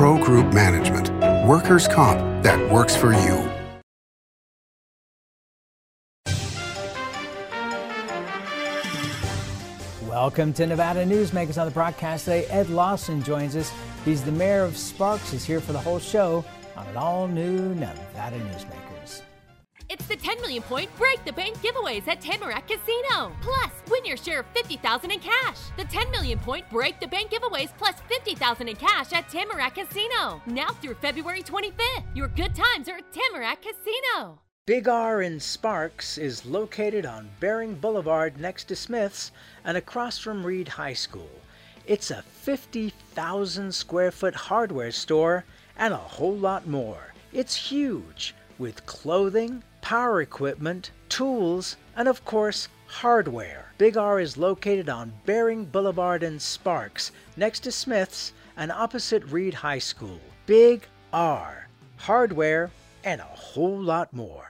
Pro Group Management. Workers' comp that works for you. Welcome to Nevada Newsmakers on the broadcast today. Ed Lawson joins us. He's the mayor of Sparks. He's here for the whole show on an all-new Nevada Newsmakers. It's the 10 million point break the bank giveaways at Tamarack Casino. Plus, win your share of 50,000 in cash. The 10 million point break the bank giveaways plus 50,000 in cash at Tamarack Casino. Now through February 25th. Your good times are at Tamarack Casino. Big R in Sparks is located on Baring Boulevard next to Smith's and across from Reed High School. It's a 50,000 square foot hardware store and a whole lot more. It's huge with clothing, power equipment, tools, and of course, hardware. Big R is located on Baring Boulevard in Sparks next to Smith's and opposite Reed High School. Big R. Hardware and a whole lot more.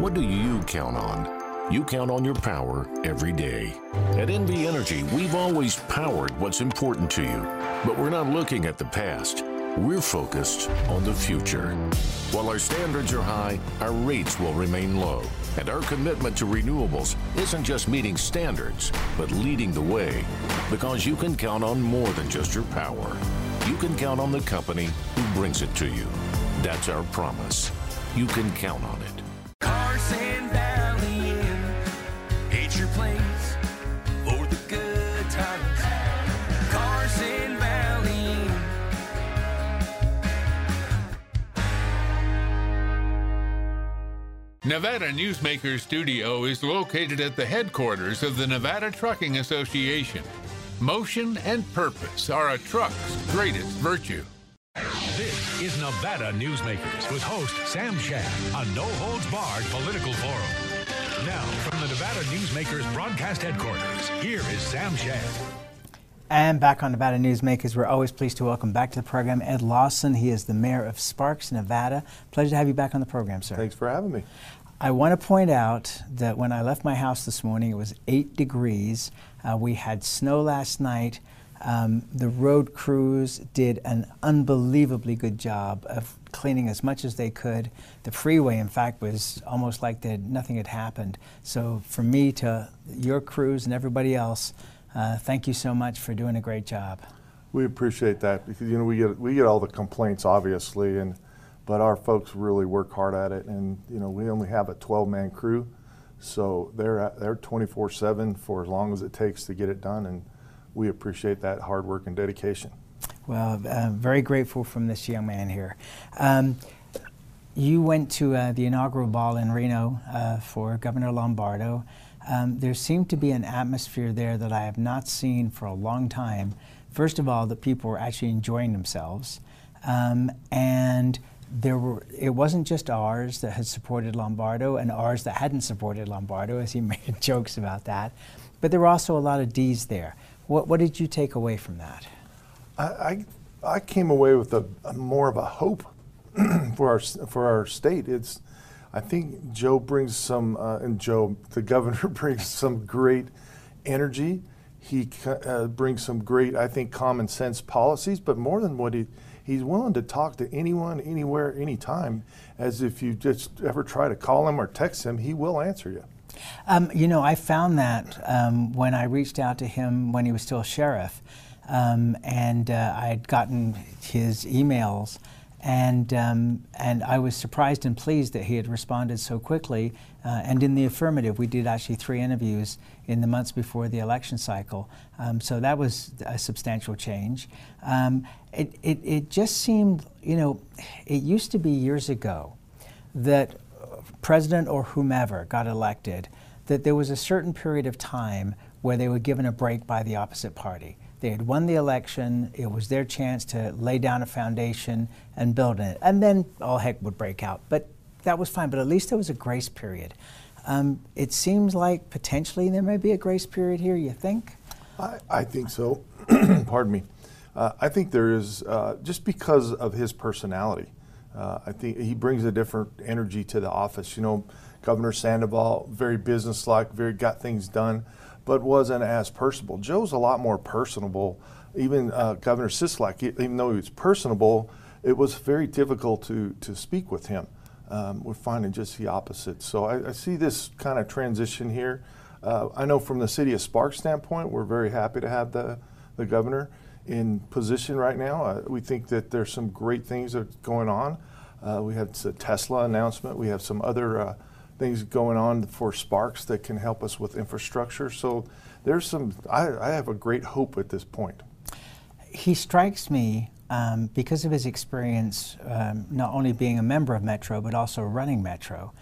What do you count on? You count on your power every day. At NV Energy, we've always powered what's important to you, but we're not looking at the past. We're focused on the future. While our standards are high, our rates will remain low. And our commitment to renewables isn't just meeting standards, but leading the way. Because you can count on more than just your power. You can count on the company who brings it to you. That's our promise. You can count on it. Nevada Newsmaker Studio is located at the headquarters of the Nevada Trucking Association. Motion and purpose are a truck's greatest virtue. This is Nevada Newsmakers with host Sam Shad, a no holds barred political forum. Now, from the Nevada Newsmakers broadcast headquarters, here is Sam Shad. And back on Nevada Newsmakers, we're always pleased to welcome back to the program Ed Lawson. He is the mayor of Sparks, Nevada. Pleasure to have you back on the program, sir. Thanks for having me. I want to point out that when I left my house this morning, it was eight degrees. Uh, we had snow last night. Um, the road crews did an unbelievably good job of cleaning as much as they could. The freeway, in fact, was almost like that nothing had happened. So, for me to your crews and everybody else, uh, thank you so much for doing a great job. We appreciate that because you know we get we get all the complaints obviously, and but our folks really work hard at it, and you know we only have a 12-man crew, so they're they're 24/7 for as long as it takes to get it done, and we appreciate that hard work and dedication. Well, uh, very grateful from this young man here. Um, you went to uh, the inaugural ball in Reno uh, for Governor Lombardo. Um, there seemed to be an atmosphere there that I have not seen for a long time. First of all, that people were actually enjoying themselves, um, and there were. It wasn't just ours that had supported Lombardo and ours that hadn't supported Lombardo, as he made jokes about that. But there were also a lot of D's there. What, what did you take away from that? I, I, I came away with a, a more of a hope for our for our state. It's I think Joe brings some uh, and Joe the governor brings some great energy. He uh, brings some great I think common sense policies, but more than what he he's willing to talk to anyone, anywhere, anytime. As if you just ever try to call him or text him, he will answer you. Um, you know, I found that um, when I reached out to him when he was still sheriff, um, and uh, I had gotten his emails, and um, and I was surprised and pleased that he had responded so quickly uh, and in the affirmative. We did actually three interviews in the months before the election cycle, um, so that was a substantial change. Um, it, it it just seemed, you know, it used to be years ago that president or whomever got elected, that there was a certain period of time where they were given a break by the opposite party. They had won the election, it was their chance to lay down a foundation and build it. And then all heck would break out. But that was fine, but at least there was a grace period. Um, it seems like potentially there may be a grace period here, you think? I, I think so. Pardon me. Uh, I think there is, uh, just because of his personality. Uh, I think he brings a different energy to the office. You know, Governor Sandoval, very businesslike, very got things done, but wasn't as personable. Joe's a lot more personable even uh, Governor Sisolak, e- even though he was personable, it was very difficult to, to speak with him. Um, we're finding just the opposite. So I, I see this kind of transition here. Uh, I know from the city of Sparks standpoint, we're very happy to have the, the governor in position right now. Uh, we think that there's some great things that are going on. Uh, we have the Tesla announcement. We have some other uh, things going on for Sparks that can help us with infrastructure. So there's some. I, I have a great hope at this point. he strikes me um, because of his experience, um, not only being a member of Metro but also running Metro,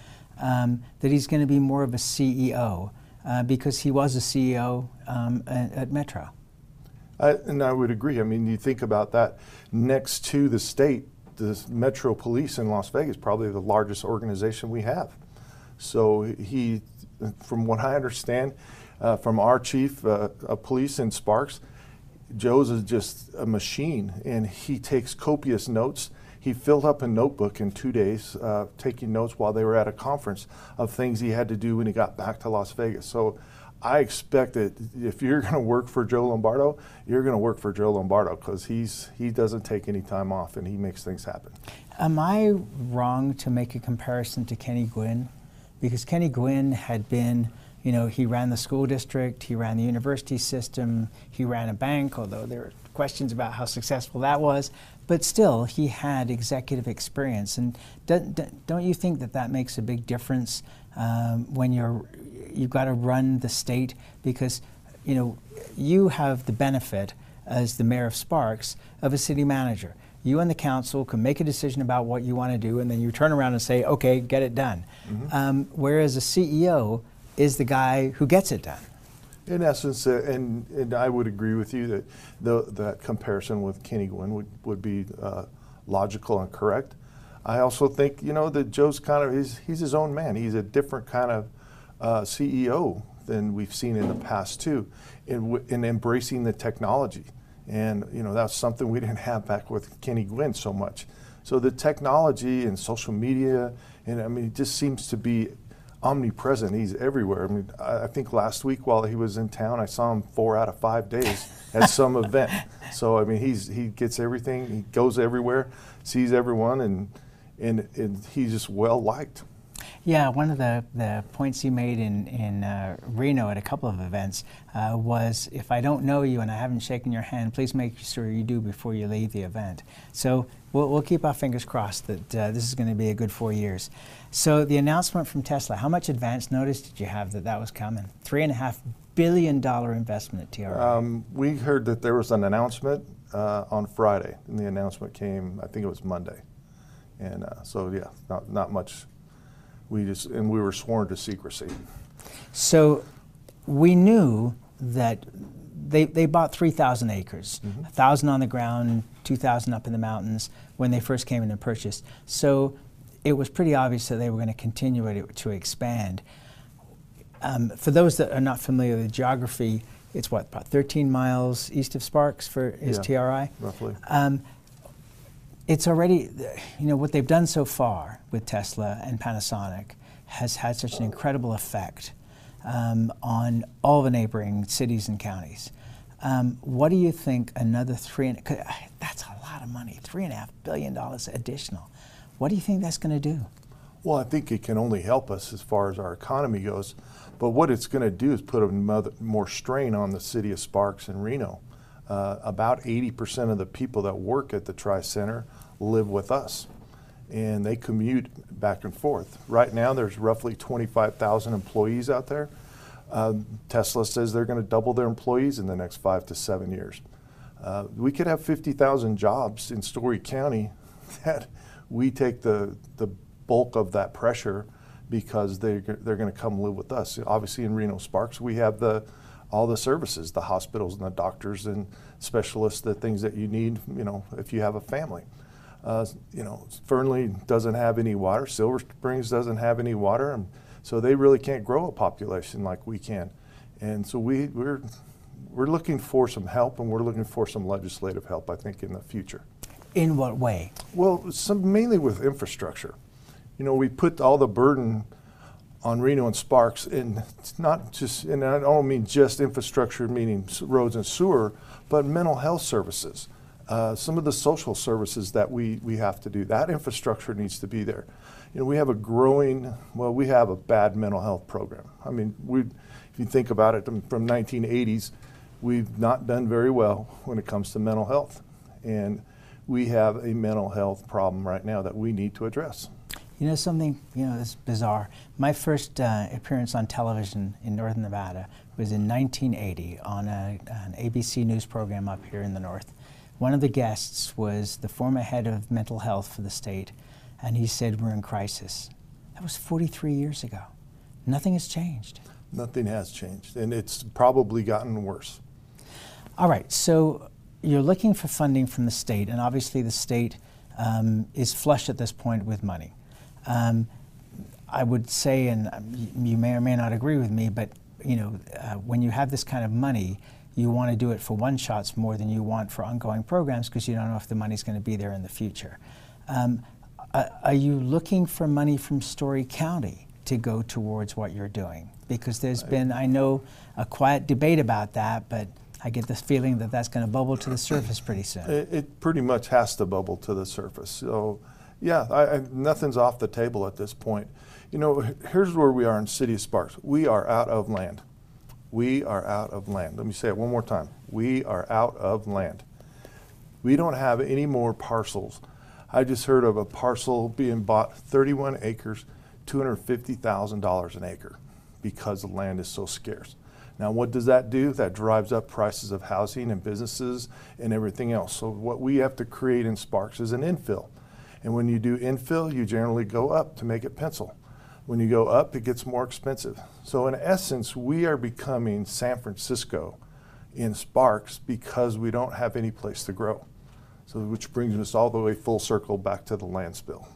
um, that he's going to be more of a CEO uh, because he was a CEO um, at, at Metro. I, and I would agree. I mean, you think about that next to the state, the Metro Police in Las Vegas, probably the largest organization we have. So he, from what I understand, uh, from our chief uh, of police in Sparks, Joe's is just a machine, and he takes copious notes. He filled up a notebook in two days, uh, taking notes while they were at a conference of things he had to do when he got back to Las Vegas. So I expect that if you're going to work for Joe Lombardo, you're going to work for Joe Lombardo because he's he doesn't take any time off and he makes things happen. Am I wrong to make a comparison to Kenny Guinn? Because Kenny Guinn had been, you know, he ran the school district, he ran the university system, he ran a bank, although there are questions about how successful that was. But still, he had executive experience. And don't, don't you think that that makes a big difference um, when you're, you've got to run the state? Because, you know, you have the benefit as the mayor of Sparks of a city manager you and the council can make a decision about what you want to do, and then you turn around and say, okay, get it done. Um, whereas a CEO is the guy who gets it done. In essence, uh, and, and I would agree with you that the, that comparison with Kenny Guinn would, would be uh, logical and correct. I also think, you know, that Joe's kind of, he's, he's his own man. He's a different kind of uh, CEO than we've seen in the past, too, in, w- in embracing the technology. And, you know, that's something we didn't have back with Kenny Guinn so much. So the technology and social media, and I mean, it just seems to be omnipresent. He's everywhere. I mean, I I think last week while he was in town, I saw him four out of five days at some event. So I mean, he's he gets everything. He goes everywhere, sees everyone, and and, and he's just well liked. Yeah, one of the, the points you made in, in uh, Reno at a couple of events uh, was if I don't know you and I haven't shaken your hand, please make sure you do before you leave the event. So we'll, we'll keep our fingers crossed that uh, this is going to be a good four years. So the announcement from Tesla, how much advance notice did you have that that was coming? Three and a half billion dollar investment at TRI. Um, we heard that there was an announcement uh, on Friday, and the announcement came. I think it was Monday, and uh, so yeah, not not much. We just and we were sworn to secrecy. So we knew that they, they bought 3,000 acres, 1,000 on the ground, 2,000 up in the mountains when they first came in and purchased. So it was pretty obvious that they were going to continue it, to expand. Um, for those that are not familiar with geography, it's what, about 13 miles east of Sparks for is Yeah, TRI? roughly. Um, it's already, you know, what they've done so far with Tesla and Panasonic has had such an incredible effect um, on all the neighboring cities and counties. Um, what do you think another three and uh, that's a lot of money, three and a half billion dollars additional. What do you think that's going to do? Well, I think it can only help us as far as our economy goes. But what it's going to do is put a mother, more strain on the city of Sparks and Reno. Uh, about 80% of the people that work at the Tri Center live with us, and they commute back and forth. Right now, there's roughly 25,000 employees out there. Um, Tesla says they're going to double their employees in the next five to seven years. Uh, we could have 50,000 jobs in Storey County that we take the, the bulk of that pressure because they, they're going to come live with us. Obviously, in Reno Sparks, we have the, all the services, the hospitals and the doctors and specialists, the things that you need, you know, if you have a family. Uh, you know, Fernley doesn't have any water, Silver Springs doesn't have any water, and so they really can't grow a population like we can. And so we, we're, we're looking for some help and we're looking for some legislative help, I think, in the future. In what way? Well, some, mainly with infrastructure. You know, we put all the burden on Reno and Sparks, and it's not just, and I don't mean just infrastructure, meaning roads and sewer, but mental health services. Uh, some of the social services that we, we have to do, that infrastructure needs to be there. You know, we have a growing, well, we have a bad mental health program. I mean, we, if you think about it, from from 1980s, we've not done very well when it comes to mental health. And we have a mental health problem right now that we need to address. You know something, you know, it's bizarre. My first uh, appearance on television in Northern Nevada was in 1980 on a, an ABC news program up here in the north. One of the guests was the former head of mental health for the state, and he said, We're in crisis. That was 43 years ago. Nothing has changed. Nothing has changed, and it's probably gotten worse. All right, so you're looking for funding from the state, and obviously the state um, is flush at this point with money. Um, I would say, and um, you may or may not agree with me, but you know, uh, when you have this kind of money, you want to do it for one shots more than you want for ongoing programs because you don't know if the money's going to be there in the future. Um, are you looking for money from Storey County to go towards what you're doing? Because there's been, I know, a quiet debate about that, but I get this feeling that that's going to bubble to the surface pretty soon. It, it pretty much has to bubble to the surface. So, yeah, I, I, nothing's off the table at this point. You know, here's where we are in City of Sparks. We are out of land. We are out of land. Let me say it one more time. We are out of land. We don't have any more parcels. I just heard of a parcel being bought, 31 acres, $250,000 an acre, because the land is so scarce. Now, what does that do? That drives up prices of housing and businesses and everything else. So, what we have to create in Sparks is an infill. And when you do infill, you generally go up to make it pencil. When you go up, it gets more expensive. So, in essence, we are becoming San Francisco in Sparks because we don't have any place to grow. So, which brings us all the way full circle back to the lands bill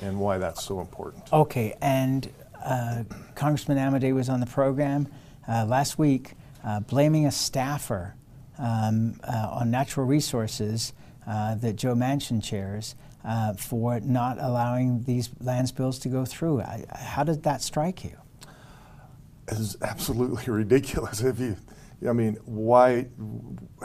and why that's so important. Okay, and uh, Congressman Amodei was on the program uh, last week uh, blaming a staffer um, uh, on natural resources uh, that Joe Manchin chairs uh, for not allowing these lands bills to go through. I, how did that strike you? It is absolutely ridiculous. If you, I mean, why?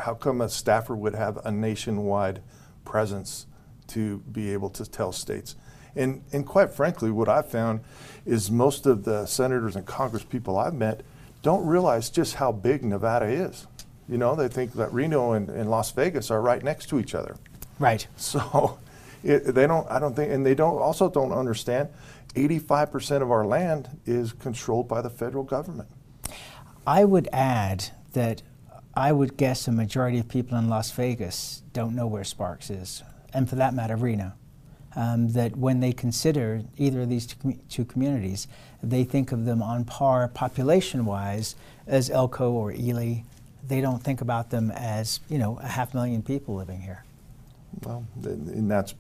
How come a staffer would have a nationwide presence to be able to tell states? And and quite frankly, what I've found is most of the senators and Congress people I've met don't realize just how big Nevada is. You know, they think that Reno and, and Las Vegas are right next to each other. Right. So it, they don't, I don't think, and they don't also don't understand 85% of our land is controlled by the federal government. I would add that I would guess a majority of people in Las Vegas don't know where Sparks is, and for that matter, Reno. Um, that when they consider either of these two, commu- two communities, they think of them on par population wise as Elko or Ely. They don't think about them as, you know, a half million people living here. Well, and that's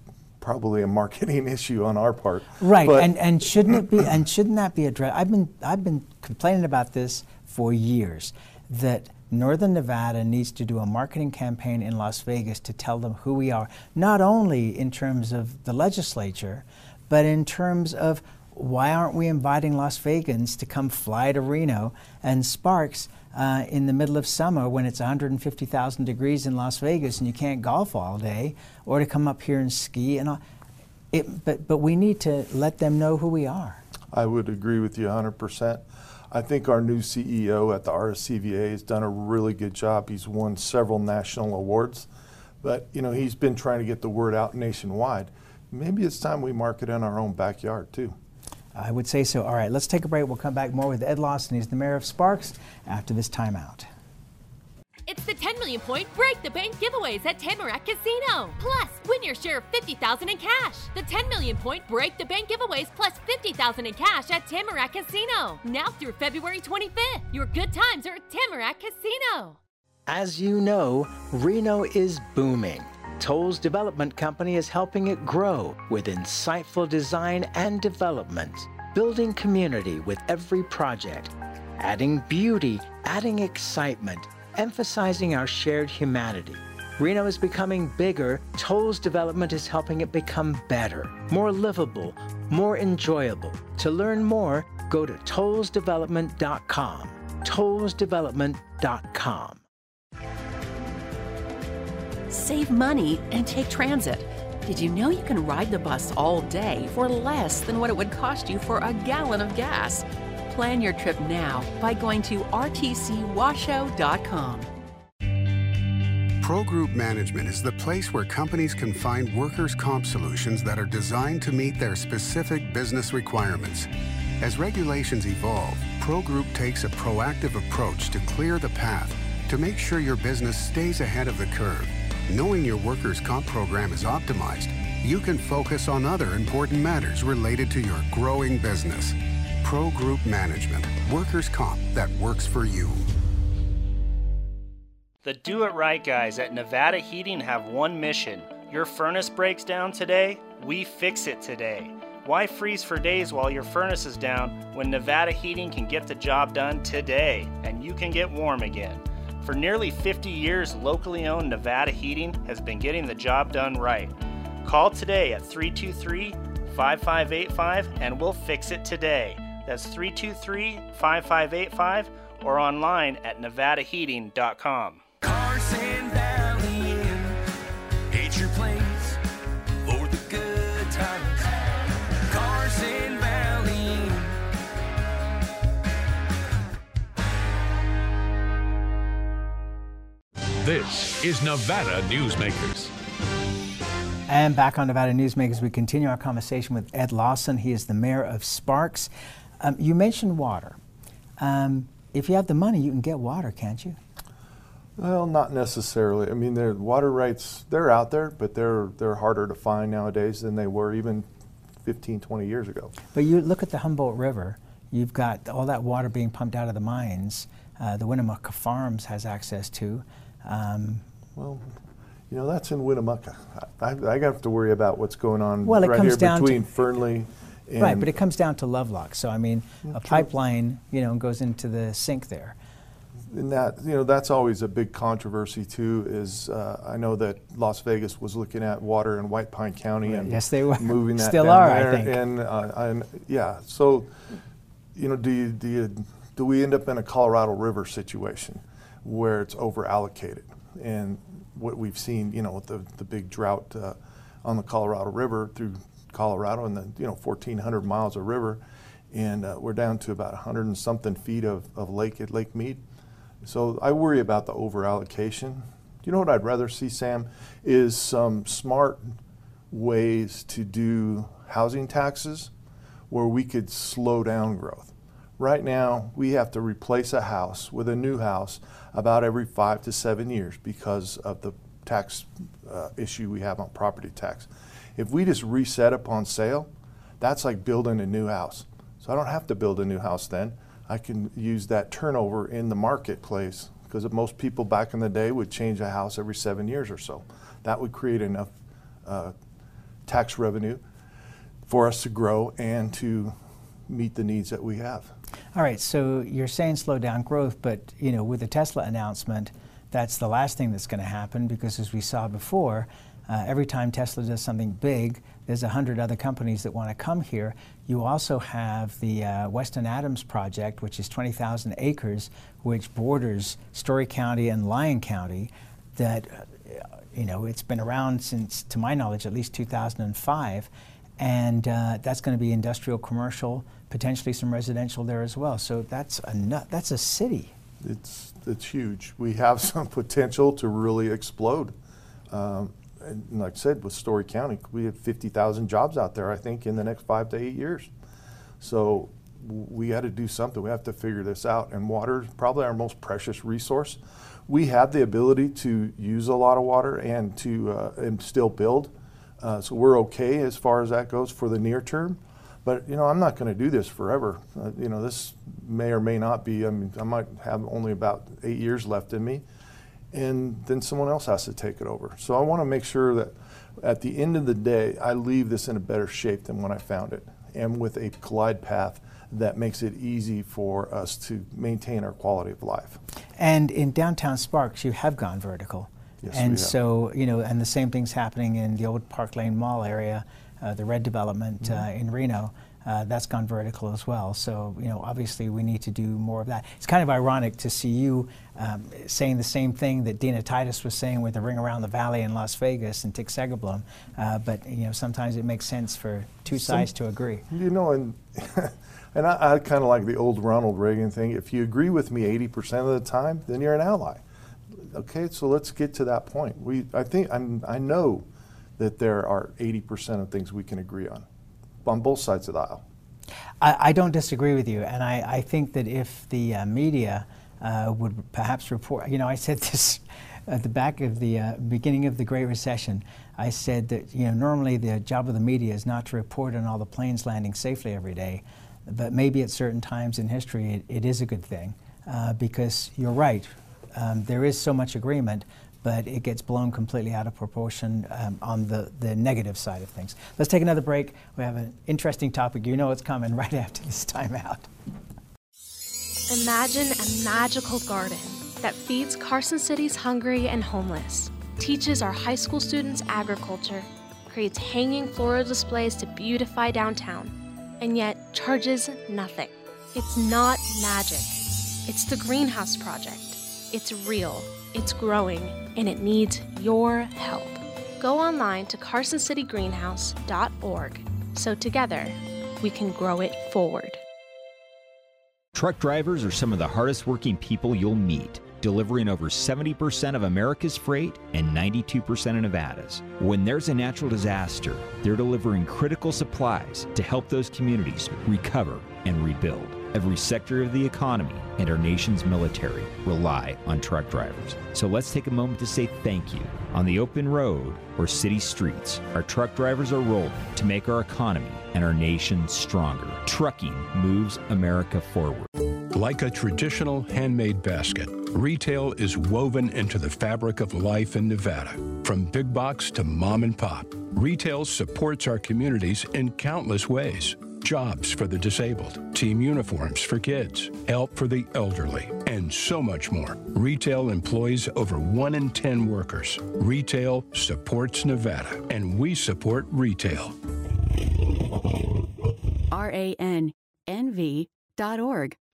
probably a marketing issue on our part. Right, But- and and shouldn't it be and shouldn't that be addressed? I've been I've been complaining about this for years that Northern Nevada needs to do a marketing campaign in Las Vegas to tell them who we are, not only in terms of the legislature, but in terms of why aren't we inviting Las Vegans to come fly to Reno and Sparks uh, in the middle of summer when it's 150,000 degrees in Las Vegas and you can't golf all day, or to come up here and ski and all. It, but, but we need to let them know who we are. I would agree with you 100%. I think our new CEO at the RSCVA has done a really good job. He's won several national awards, but you know he's been trying to get the word out nationwide. Maybe it's time we market in our own backyard too. I would say so. All right, let's take a break. We'll come back more with Ed Lawson. He's the mayor of Sparks after this timeout. It's the 10 million point break the bank giveaways at Tamarack Casino. Plus, win your share of 50,000 in cash. The 10 million point break the bank giveaways plus 50,000 in cash at Tamarack Casino. Now through February 25th. Your good times are at Tamarack Casino. As you know, Reno is booming. Tolles development company is helping it grow with insightful design and development, building community with every project, adding beauty, adding excitement, emphasizing our shared humanity. Reno is becoming bigger. Tolles development is helping it become better, more livable, more enjoyable. To learn more, go to tollesdevelopment.com. Tollesdevelopment.com. Save money and take transit. Did you know you can ride the bus all day for less than what it would cost you for a gallon of gas? Plan your trip now by going to rtcwashoe.com. Pro Group Management is the place where companies can find workers' comp solutions that are designed to meet their specific business requirements. As regulations evolve, Pro Group takes a proactive approach to clear the path to make sure your business stays ahead of the curve. Knowing your workers' comp program is optimized, you can focus on other important matters related to your growing business. Pro Group Management, workers' comp that works for you. The Do It Right guys at Nevada Heating have one mission. Your furnace breaks down today, we fix it today. Why freeze for days while your furnace is down when Nevada Heating can get the job done today and you can get warm again? For nearly 50 years, locally owned Nevada Heating has been getting the job done right. Call today at 323 5585 and we'll fix it today. That's 323 5585 or online at nevadaheating.com. This is Nevada Newsmakers. And back on Nevada Newsmakers, we continue our conversation with Ed Lawson. He is the mayor of Sparks. Um, you mentioned water. Um, if you have the money, you can get water, can't you? Well, not necessarily. I mean, the water rights, they're out there, but they're, they're harder to find nowadays than they were even 15, 20 years ago. But you look at the Humboldt River, you've got all that water being pumped out of the mines. Uh, the Winnemucca Farms has access to. Um, Well, you know, that's in Winnemucca. I, I have to worry about what's going on Well, right here down to- between Fernley and. right, but it comes down to Lovelock. So, I mean, a true. pipeline, you know, goes into the sink there. And that, you know, that's always a big controversy too. Is uh, I know that Las Vegas was looking at water in White Pine County and Yes, they were. moving that Still are, I think. And, uh, and yeah, so you know, do you, do you, do we end up in a Colorado River situation where it's over allocated? And what we've seen, you know, with the the big drought uh, on the Colorado River through Colorado and the you know 1,400 miles of river, and uh, we're down to about 100 and something feet of, of lake at Lake Mead. So I worry about the over allocation. You know what I'd rather see, Sam, is some smart ways to do housing taxes where we could slow down growth. Right now, we have to replace a house with a new house about every five to seven years because of the tax uh, issue we have on property tax. If we just reset upon sale, that's like building a new house. So I don't have to build a new house then. I can use that turnover in the marketplace because most people back in the day would change a house every seven years or so. That would create enough uh, tax revenue for us to grow and to meet the needs that we have. All right, so you're saying slow down growth, but you know, with the Tesla announcement, that's the last thing that's going to happen because, as we saw before, uh, every time Tesla does something big, there's a hundred other companies that want to come here. You also have the uh, Weston Adams project, which is 20,000 acres, which borders Storey County and Lyon County. That uh, you know, it's been around since, to my knowledge, at least 2005, and uh, that's going to be industrial, commercial, potentially some residential there as well. So that's a that's a city. It's, it's huge. We have some potential to really explode. Um, and like I said, with Storey County, we have 50,000 jobs out there, I think, in the next five to eight years. So we got to do something. We have to figure this out. And water is probably our most precious resource. We have the ability to use a lot of water and to uh, and still build. Uh, so we're okay as far as that goes for the near term. But you know, I'm not going to do this forever. Uh, you know, this may or may not be. I mean, I might have only about eight years left in me, and then someone else has to take it over. So I want to make sure that at the end of the day, I leave this in a better shape than when I found it, and with a glide path that makes it easy for us to maintain our quality of life. And in downtown Sparks, you have gone vertical. Yes, and so, you know, and the same thing's happening in the old Park Lane Mall area, uh, the red development uh, Mm-hmm. in Reno. uh, that's gone vertical as well. So, you know, obviously we need to do more of that. It's kind of ironic to see you um, saying the same thing that Dina Titus was saying with the Ring Around the Valley in Las Vegas and Tick Segerblom. Uh, but, you know, sometimes it makes sense for two Some- sides to agree. You know, and and I, I kind of like the old Ronald Reagan thing. If you agree with me 80% of the time, then you're an ally. Okay, so let's get to that point. We, I think, I'm, I know that there are 80% of things we can agree on, on both sides of the aisle. I, I don't disagree with you, and I, I think that if the uh, media uh, would perhaps report, you know, I said this at the back of the uh, beginning of the Great Recession. I said that you know normally the job of the media is not to report on all the planes landing safely every day, but maybe at certain times in history it, it is a good thing uh, because you're right. Um, there is so much agreement, but it gets blown completely out of proportion um, on the, the negative side of things. Let's take another break. We have an interesting topic. You know it's coming right after this timeout. Imagine a magical garden that feeds Carson City's hungry and homeless, teaches our high school students agriculture, creates hanging floral displays to beautify downtown, and yet charges nothing. It's not magic. It's the Greenhouse Project. It's real, it's growing, and it needs your help. Go online to carsoncitygreenhouse.org so together we can grow it forward. Truck drivers are some of the hardest working people you'll meet, delivering over 70% of America's freight and 92% of Nevada's. When there's a natural disaster, they're delivering critical supplies to help those communities recover and rebuild. Every sector of the economy and our nation's military rely on truck drivers. So let's take a moment to say thank you. On the open road or city streets, our truck drivers are rolling to make our economy and our nation stronger. Trucking moves America forward. Like a traditional handmade basket, retail is woven into the fabric of life in Nevada. From big box to mom and pop, retail supports our communities in countless ways. Jobs for the disabled, team uniforms for kids, help for the elderly, and so much more. Retail employs over 1 in 10 workers. Retail supports Nevada, and we support retail. R A N N V dot org.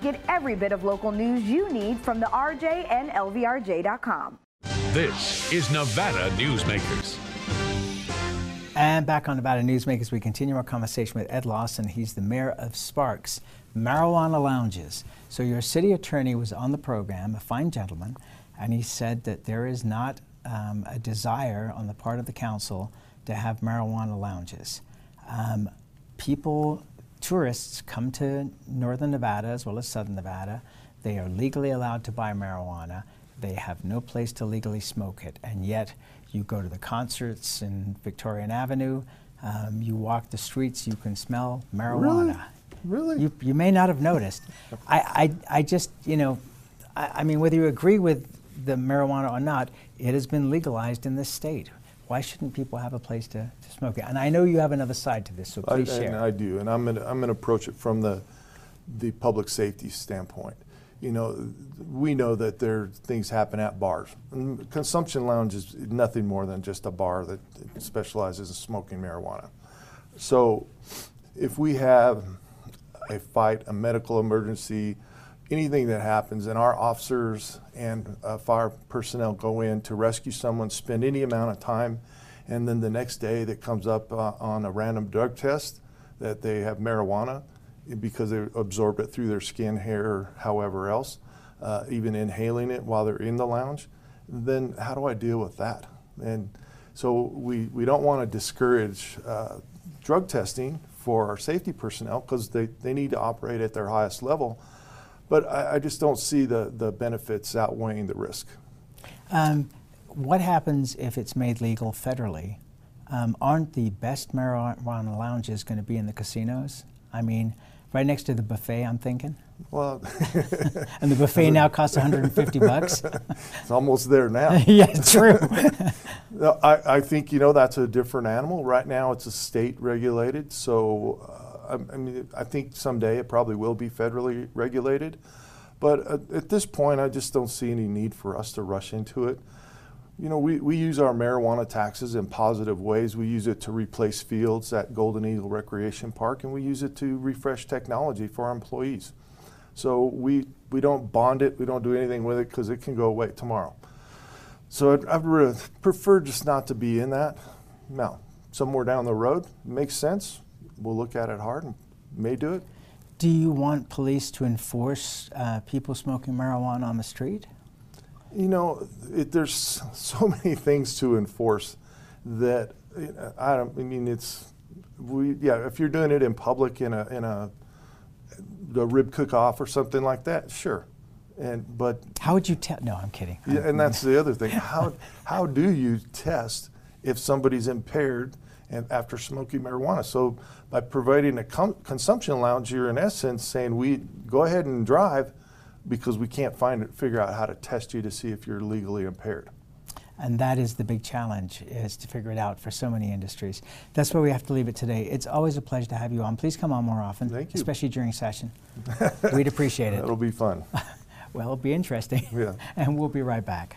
Get every bit of local news you need from the RJ and LVRJ.com. This is Nevada Newsmakers. And back on Nevada Newsmakers, we continue our conversation with Ed Lawson. He's the mayor of Sparks, marijuana lounges. So your city attorney was on the program, a fine gentleman, and he said that there is not um, a desire on the part of the council to have marijuana lounges. Um, people, tourists come to northern Nevada as well as southern Nevada. They are legally allowed to buy marijuana. They have no place to legally smoke it, and yet you go to the concerts in Victorian Avenue, um, you walk the streets, you can smell marijuana. Really? really? You, you may not have noticed. I, I, I just, you know, I, I mean, whether you agree with the marijuana or not, it has been legalized in this state. Why shouldn't people have a place to, to smoke it? And I know you have another side to this, so I, please and share. I do, and I'm going to I'm to approach it from the the public safety standpoint. You know, we know that there things happen at bars. And consumption lounge is nothing more than just a bar that specializes in smoking marijuana. So, if we have a fight, a medical emergency, anything that happens, and our officers and uh, fire personnel go in to rescue someone, spend any amount of time, and then the next day that comes up uh, on a random drug test that they have marijuana because they absorbed it through their skin, hair, however else, uh, even inhaling it while they're in the lounge, then how do I deal with that? And so we, we don't want to discourage uh, drug testing for our safety personnel because they, they need to operate at their highest level. But I, I just don't see the, the benefits outweighing the risk. Um, what happens if it's made legal federally? Um, aren't the best marijuana lounges going to be in the casinos? I mean, right next to the buffet. I'm thinking. Well, and the buffet now costs 150 bucks. it's almost there now. yeah, true. no, I, I think you know that's a different animal. Right now, it's a state regulated. So, uh, I, I, mean, I think someday it probably will be federally regulated. But at, at this point, I just don't see any need for us to rush into it. You know, we, we use our marijuana taxes in positive ways. We use it to replace fields at Golden Eagle Recreation Park, and we use it to refresh technology for our employees. So we, we don't bond it, we don't do anything with it because it can go away tomorrow. So I'd, I'd prefer just not to be in that. Now, somewhere down the road, makes sense. We'll look at it hard and may do it. Do you want police to enforce uh, people smoking marijuana on the street? You know, it, there's so many things to enforce that I don't. I mean, it's we. Yeah, if you're doing it in public in a in a a rib cook off or something like that, sure. And but how would you tell? No, I'm kidding. Yeah, and that's the other thing. How how do you test if somebody's impaired and after smoking marijuana? So by providing a com- consumption lounge, you're in essence saying we go ahead and drive because we can't find it, figure out how to test you to see if you're legally impaired. And that is the big challenge is to figure it out for so many industries. That's where we have to leave it today. It's always a pleasure to have you on. Please come on more often Thank you. especially during session. We'd appreciate it. It'll be fun. Well it'll be interesting. Yeah. And we'll be right back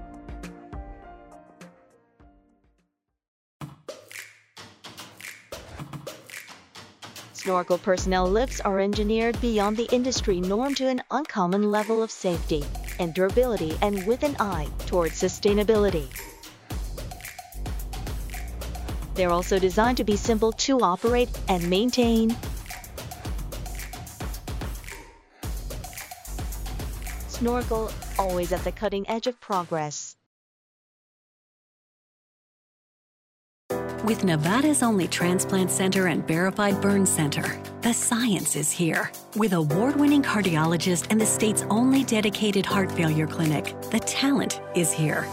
Snorkel personnel lifts are engineered beyond the industry norm to an uncommon level of safety and durability and with an eye towards sustainability. They're also designed to be simple to operate and maintain. Snorkel, always at the cutting edge of progress. With Nevada's only transplant center and verified burn center, the science is here. With award winning cardiologist and the state's only dedicated heart failure clinic, the talent is here.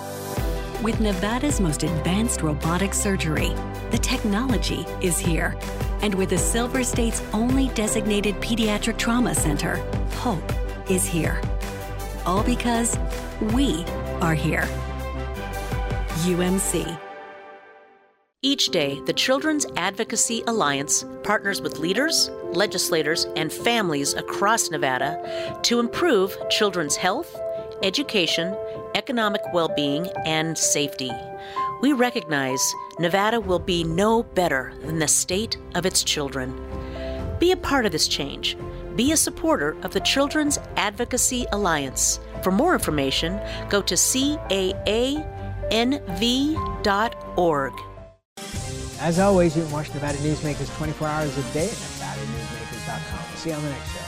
With Nevada's most advanced robotic surgery, the technology is here. And with the Silver State's only designated pediatric trauma center, hope is here. All because we are here. UMC. Each day, the Children's Advocacy Alliance partners with leaders, legislators, and families across Nevada to improve children's health, education, economic well being, and safety. We recognize Nevada will be no better than the state of its children. Be a part of this change. Be a supporter of the Children's Advocacy Alliance. For more information, go to caanv.org. As always, you can watch Nevada Newsmakers 24 hours a day at NevadaNewsmakers.com. We'll see you on the next show.